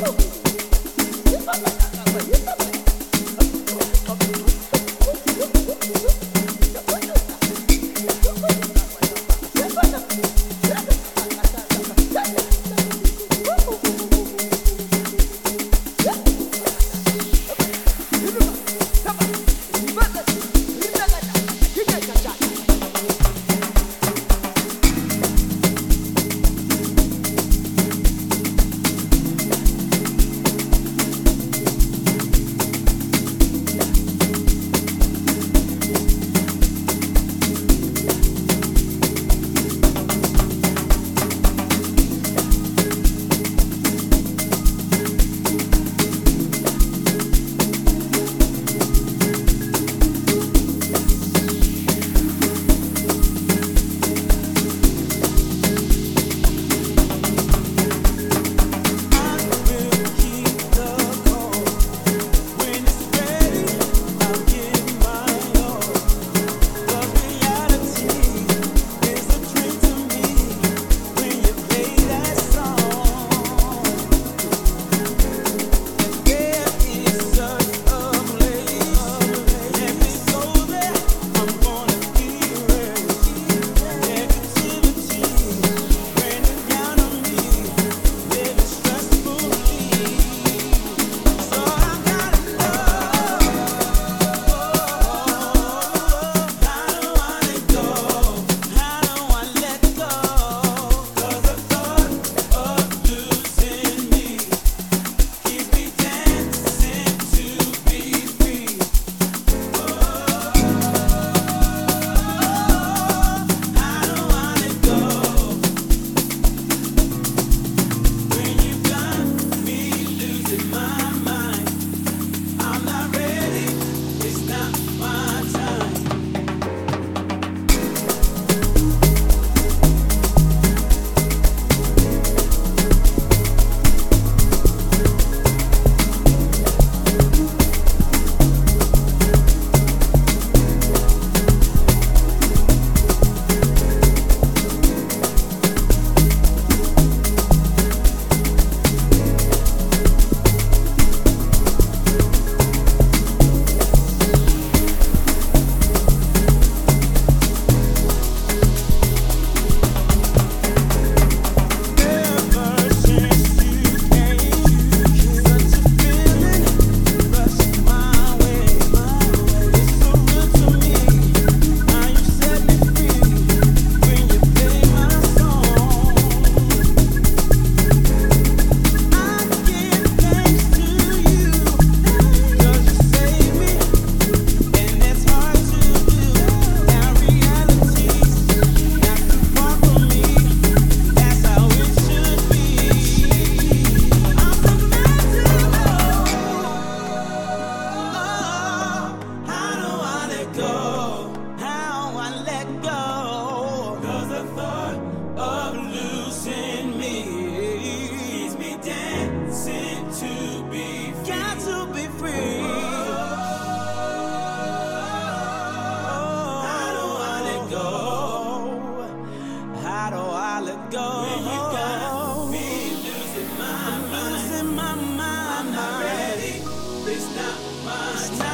whoa. was not.